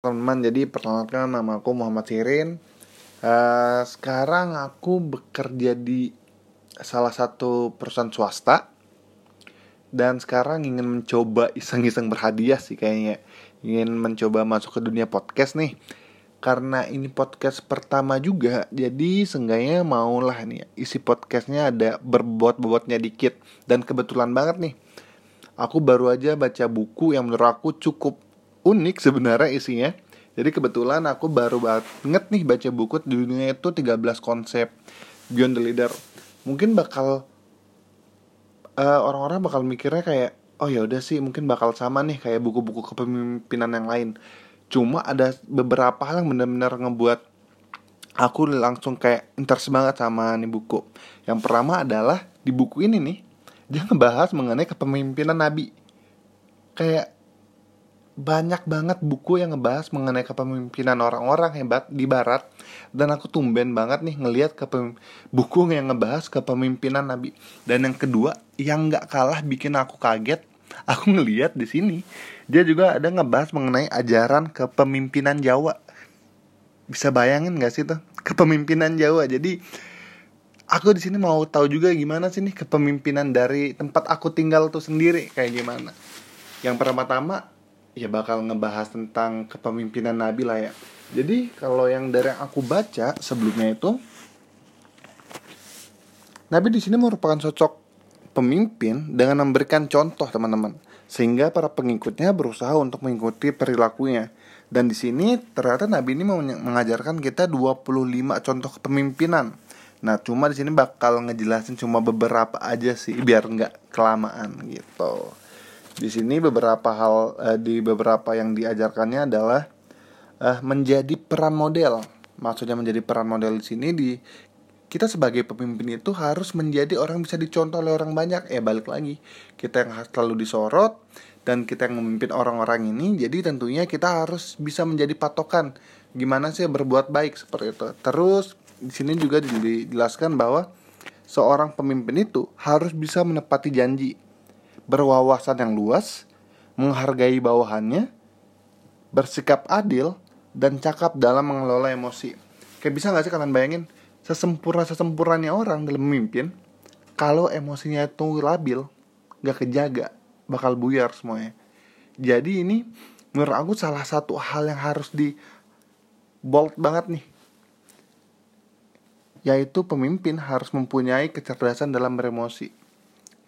teman-teman jadi perkenalkan nama aku Muhammad Sirin. Uh, sekarang aku bekerja di salah satu perusahaan swasta. Dan sekarang ingin mencoba iseng-iseng berhadiah sih kayaknya. Ingin mencoba masuk ke dunia podcast nih. Karena ini podcast pertama juga jadi seenggaknya maulah nih isi podcastnya ada berbobot-bobotnya dikit. Dan kebetulan banget nih aku baru aja baca buku yang menurut aku cukup unik sebenarnya isinya. Jadi kebetulan aku baru banget nih baca buku di dunia itu 13 konsep Beyond the Leader. Mungkin bakal uh, orang-orang bakal mikirnya kayak oh ya udah sih mungkin bakal sama nih kayak buku-buku kepemimpinan yang lain. Cuma ada beberapa hal yang benar-benar ngebuat aku langsung kayak interest banget sama nih buku. Yang pertama adalah di buku ini nih dia ngebahas mengenai kepemimpinan nabi. Kayak banyak banget buku yang ngebahas mengenai kepemimpinan orang-orang hebat di barat. Dan aku tumben banget nih ngelihat buku yang ngebahas kepemimpinan nabi. Dan yang kedua yang nggak kalah bikin aku kaget aku ngelihat di sini dia juga ada ngebahas mengenai ajaran kepemimpinan Jawa. Bisa bayangin gak sih tuh? Kepemimpinan Jawa. Jadi aku di sini mau tahu juga gimana sih nih kepemimpinan dari tempat aku tinggal tuh sendiri kayak gimana? Yang pertama-tama ya bakal ngebahas tentang kepemimpinan Nabi lah ya. Jadi kalau yang dari yang aku baca sebelumnya itu Nabi di sini merupakan sosok pemimpin dengan memberikan contoh teman-teman sehingga para pengikutnya berusaha untuk mengikuti perilakunya. Dan di sini ternyata Nabi ini mengajarkan kita 25 contoh kepemimpinan. Nah, cuma di sini bakal ngejelasin cuma beberapa aja sih biar nggak kelamaan gitu. Di sini beberapa hal uh, di beberapa yang diajarkannya adalah uh, menjadi peran model. Maksudnya menjadi peran model di sini di kita sebagai pemimpin itu harus menjadi orang bisa dicontoh oleh orang banyak. Eh balik lagi, kita yang selalu disorot dan kita yang memimpin orang-orang ini. Jadi tentunya kita harus bisa menjadi patokan gimana sih berbuat baik seperti itu. Terus di sini juga dijelaskan bahwa seorang pemimpin itu harus bisa menepati janji berwawasan yang luas, menghargai bawahannya, bersikap adil, dan cakap dalam mengelola emosi. Kayak bisa gak sih kalian bayangin sesempurna-sesempurnanya orang dalam memimpin, kalau emosinya itu labil, gak kejaga, bakal buyar semuanya. Jadi ini menurut aku salah satu hal yang harus di bold banget nih yaitu pemimpin harus mempunyai kecerdasan dalam beremosi.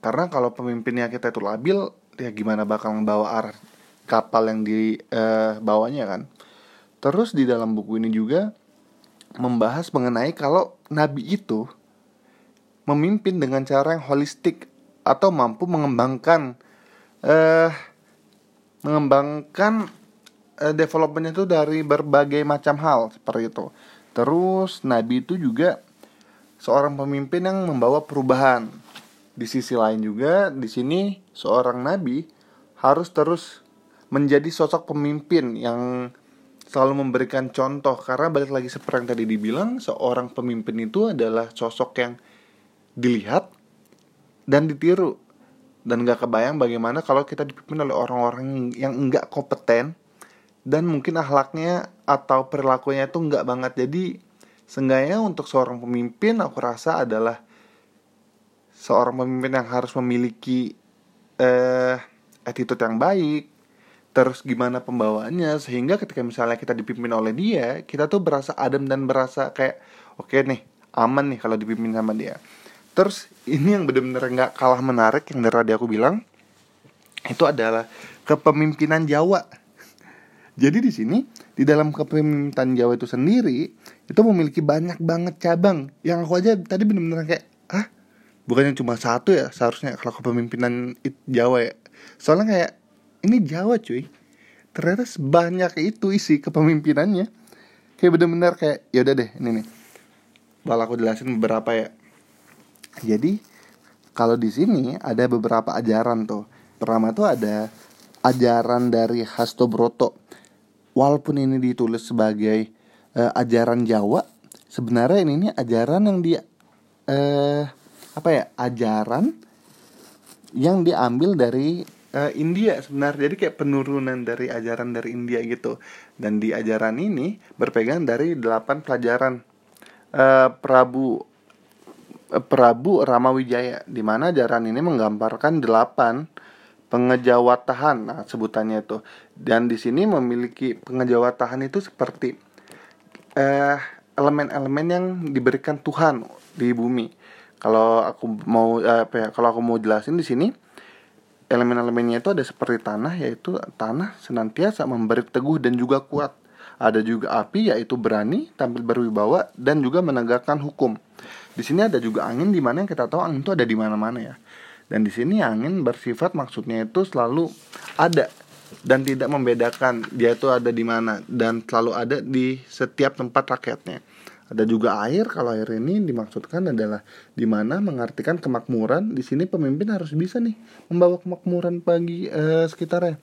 Karena kalau pemimpinnya kita itu labil, ya gimana bakal membawa arah kapal yang di uh, bawahnya kan. Terus di dalam buku ini juga membahas mengenai kalau nabi itu memimpin dengan cara yang holistik atau mampu mengembangkan uh, mengembangkan uh, development itu dari berbagai macam hal seperti itu. Terus nabi itu juga seorang pemimpin yang membawa perubahan di sisi lain juga di sini seorang nabi harus terus menjadi sosok pemimpin yang selalu memberikan contoh. Karena balik lagi seperti yang tadi dibilang seorang pemimpin itu adalah sosok yang dilihat dan ditiru. Dan gak kebayang bagaimana kalau kita dipimpin oleh orang-orang yang enggak kompeten dan mungkin akhlaknya atau perilakunya itu enggak banget. Jadi seenggaknya untuk seorang pemimpin aku rasa adalah seorang pemimpin yang harus memiliki eh attitude yang baik terus gimana pembawaannya sehingga ketika misalnya kita dipimpin oleh dia kita tuh berasa adem dan berasa kayak oke okay nih aman nih kalau dipimpin sama dia. Terus ini yang benar-benar nggak kalah menarik yang dari tadi aku bilang itu adalah kepemimpinan Jawa. Jadi di sini di dalam kepemimpinan Jawa itu sendiri itu memiliki banyak banget cabang. Yang aku aja tadi benar-benar kayak ah bukannya cuma satu ya seharusnya kalau kepemimpinan Jawa ya. Soalnya kayak ini Jawa cuy. Ternyata sebanyak itu isi kepemimpinannya. Kayak bener-bener kayak ya udah deh ini nih. Bakal aku jelasin beberapa ya. Jadi kalau di sini ada beberapa ajaran tuh. Pertama tuh ada ajaran dari Hasto Broto. Walaupun ini ditulis sebagai uh, ajaran Jawa sebenarnya ini, ini ajaran yang dia uh, apa ya ajaran yang diambil dari uh, India sebenarnya. Jadi kayak penurunan dari ajaran dari India gitu. Dan di ajaran ini berpegang dari delapan pelajaran. Uh, Prabu uh, Prabu Ramawijaya di mana ajaran ini menggambarkan delapan pengejawatahan. Nah sebutannya itu. Dan di sini memiliki pengejawatahan itu seperti uh, elemen-elemen yang diberikan Tuhan di bumi kalau aku mau apa ya kalau aku mau jelasin di sini elemen-elemennya itu ada seperti tanah yaitu tanah senantiasa memberi teguh dan juga kuat. Ada juga api yaitu berani, tampil berwibawa dan juga menegakkan hukum. Di sini ada juga angin di mana yang kita tahu angin itu ada di mana-mana ya. Dan di sini angin bersifat maksudnya itu selalu ada dan tidak membedakan dia itu ada di mana dan selalu ada di setiap tempat rakyatnya. Ada juga air. Kalau air ini dimaksudkan adalah di mana mengartikan kemakmuran. Di sini pemimpin harus bisa nih membawa kemakmuran bagi uh, sekitarnya.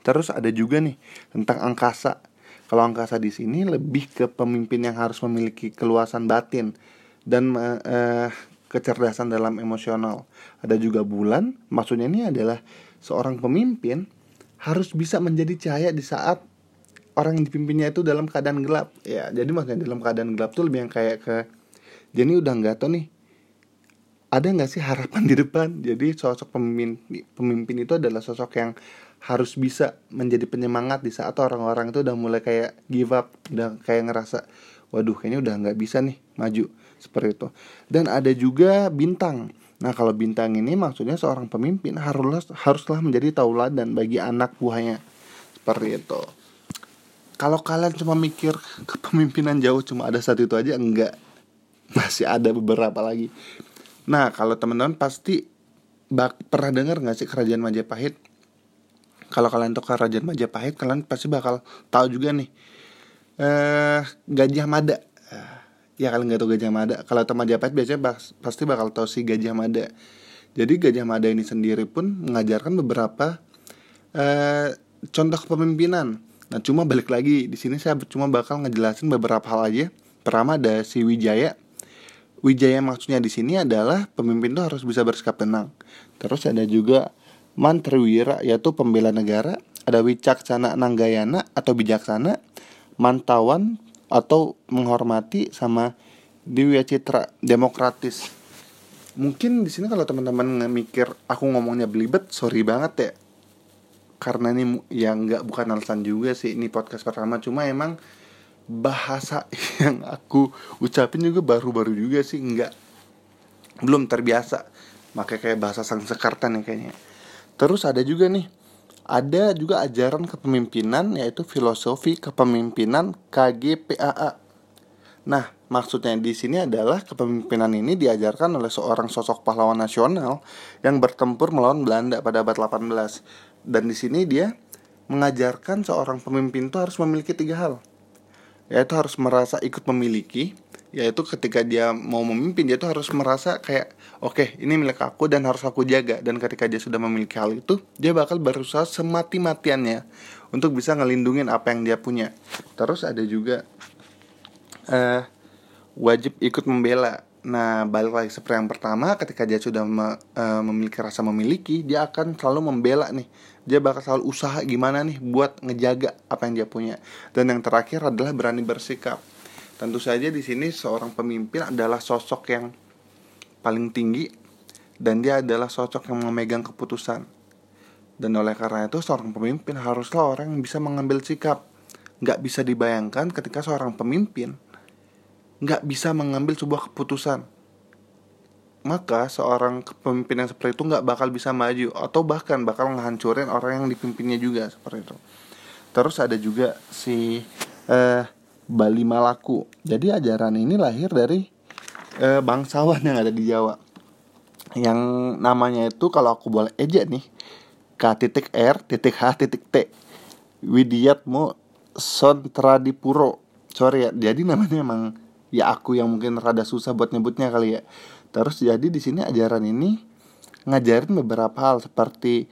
Terus ada juga nih tentang angkasa. Kalau angkasa di sini lebih ke pemimpin yang harus memiliki keluasan batin dan uh, kecerdasan dalam emosional. Ada juga bulan, maksudnya ini adalah seorang pemimpin harus bisa menjadi cahaya di saat orang yang dipimpinnya itu dalam keadaan gelap. Ya jadi maksudnya dalam keadaan gelap tuh lebih yang kayak ke jadi udah nggak tahu nih ada nggak sih harapan di depan? Jadi sosok pemimpin pemimpin itu adalah sosok yang harus bisa menjadi penyemangat di saat orang-orang itu udah mulai kayak give up udah kayak ngerasa waduh kayaknya udah nggak bisa nih maju seperti itu. Dan ada juga bintang. Nah kalau bintang ini maksudnya seorang pemimpin haruslah haruslah menjadi tauladan bagi anak buahnya. Seperti itu kalau kalian cuma mikir kepemimpinan jauh cuma ada satu itu aja enggak. Masih ada beberapa lagi. Nah kalau teman-teman pasti bak pernah dengar nggak sih kerajaan Majapahit? Kalau kalian tahu kerajaan Majapahit kalian pasti bakal tahu juga nih. Eh Gajah Mada. Ya kalian nggak tahu Gajah Mada. Kalau tahu Majapahit biasanya pasti bakal tahu si Gajah Mada. Jadi Gajah Mada ini sendiri pun mengajarkan beberapa eh, contoh kepemimpinan Nah cuma balik lagi di sini saya cuma bakal ngejelasin beberapa hal aja. Pertama ada si Wijaya. Wijaya maksudnya di sini adalah pemimpin itu harus bisa bersikap tenang. Terus ada juga Mantriwira yaitu pembela negara. Ada Wicaksana Nanggayana atau bijaksana. Mantawan atau menghormati sama Diwya Citra demokratis. Mungkin di sini kalau teman-teman mikir aku ngomongnya belibet, sorry banget ya karena ini yang nggak bukan alasan juga sih ini podcast pertama. Cuma emang bahasa yang aku ucapin juga baru-baru juga sih nggak belum terbiasa. Makanya kayak bahasa sang sekarta nih kayaknya. Terus ada juga nih ada juga ajaran kepemimpinan yaitu filosofi kepemimpinan KGPAA nah maksudnya di sini adalah kepemimpinan ini diajarkan oleh seorang sosok pahlawan nasional yang bertempur melawan Belanda pada abad 18 dan di sini dia mengajarkan seorang pemimpin itu harus memiliki tiga hal. Yaitu harus merasa ikut memiliki yaitu ketika dia mau memimpin dia tuh harus merasa kayak oke okay, ini milik aku dan harus aku jaga. Dan ketika dia sudah memiliki hal itu dia bakal berusaha semati matiannya untuk bisa ngelindungin apa yang dia punya. Terus ada juga uh, wajib ikut membela Nah, balik lagi seperti yang pertama, ketika dia sudah me, e, memiliki rasa memiliki, dia akan selalu membela nih. Dia bakal selalu usaha gimana nih buat ngejaga apa yang dia punya. Dan yang terakhir adalah berani bersikap. Tentu saja di sini seorang pemimpin adalah sosok yang paling tinggi dan dia adalah sosok yang memegang keputusan. Dan oleh karena itu seorang pemimpin haruslah orang yang bisa mengambil sikap. Nggak bisa dibayangkan ketika seorang pemimpin nggak bisa mengambil sebuah keputusan. Maka seorang pemimpin yang seperti itu nggak bakal bisa maju atau bahkan bakal ngehancurin orang yang dipimpinnya juga seperti itu. Terus ada juga si eh, Bali Malaku. Jadi ajaran ini lahir dari eh, bangsawan yang ada di Jawa. Yang namanya itu kalau aku boleh aja nih K titik R titik H titik T. Widiatmo Sontradipuro sorry ya jadi namanya emang ya aku yang mungkin rada susah buat nyebutnya kali ya. Terus jadi di sini ajaran ini ngajarin beberapa hal seperti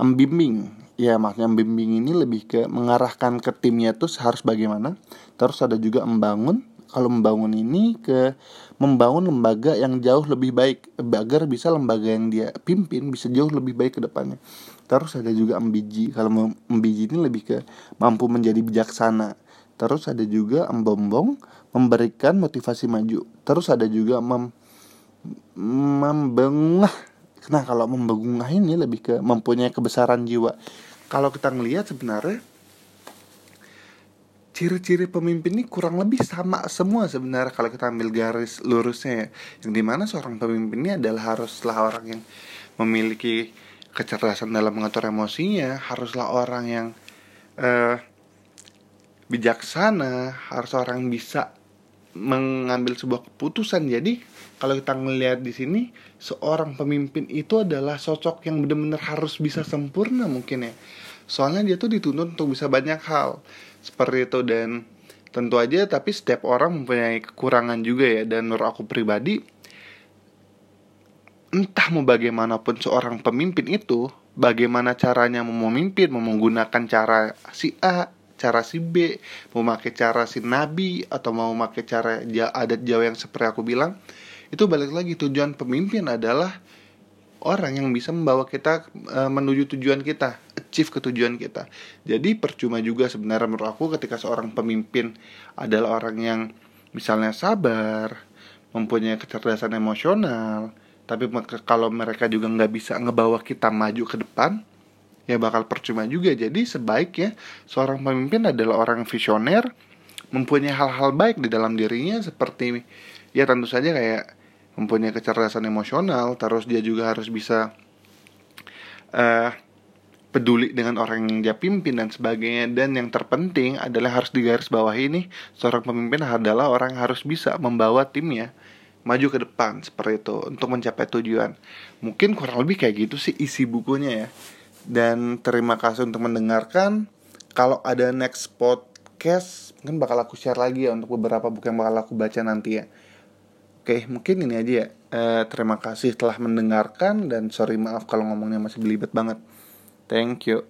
membimbing. Ya maksudnya membimbing ini lebih ke mengarahkan ke timnya tuh harus bagaimana. Terus ada juga membangun. Kalau membangun ini ke membangun lembaga yang jauh lebih baik agar bisa lembaga yang dia pimpin bisa jauh lebih baik ke depannya. Terus ada juga ambiji kalau ambiji ini lebih ke mampu menjadi bijaksana terus ada juga embombong memberikan motivasi maju. Terus ada juga mem membengah. Nah kalau membengah ini lebih ke mempunyai kebesaran jiwa. Kalau kita ngelihat sebenarnya ciri-ciri pemimpin ini kurang lebih sama semua sebenarnya kalau kita ambil garis lurusnya ya. Yang di mana seorang pemimpin ini adalah haruslah orang yang memiliki kecerdasan dalam mengatur emosinya, haruslah orang yang uh, bijaksana, harus orang bisa mengambil sebuah keputusan. Jadi kalau kita ngelihat di sini seorang pemimpin itu adalah sosok yang benar-benar harus bisa sempurna mungkin ya. Soalnya dia tuh dituntut untuk bisa banyak hal seperti itu dan tentu aja tapi setiap orang mempunyai kekurangan juga ya dan menurut aku pribadi entah mau bagaimanapun seorang pemimpin itu bagaimana caranya memimpin menggunakan cara si A cara si B mau pakai cara si Nabi atau mau pakai cara adat Jawa yang seperti aku bilang itu balik lagi tujuan pemimpin adalah orang yang bisa membawa kita uh, menuju tujuan kita, achieve ke tujuan kita. Jadi percuma juga sebenarnya menurut aku ketika seorang pemimpin adalah orang yang misalnya sabar, mempunyai kecerdasan emosional, tapi kalau mereka juga nggak bisa ngebawa kita maju ke depan, ya bakal percuma juga. Jadi sebaiknya seorang pemimpin adalah orang visioner, mempunyai hal-hal baik di dalam dirinya seperti ya tentu saja kayak mempunyai kecerdasan emosional terus dia juga harus bisa uh, peduli dengan orang yang dia pimpin dan sebagainya. Dan yang terpenting adalah harus digaris bawah ini seorang pemimpin adalah orang yang harus bisa membawa timnya maju ke depan seperti itu untuk mencapai tujuan. Mungkin kurang lebih kayak gitu sih isi bukunya ya dan terima kasih untuk mendengarkan kalau ada next podcast mungkin bakal aku share lagi ya untuk beberapa buku yang bakal aku baca nanti ya Oke, mungkin ini aja ya. Uh, terima kasih telah mendengarkan dan sorry maaf kalau ngomongnya masih belibet banget. Thank you.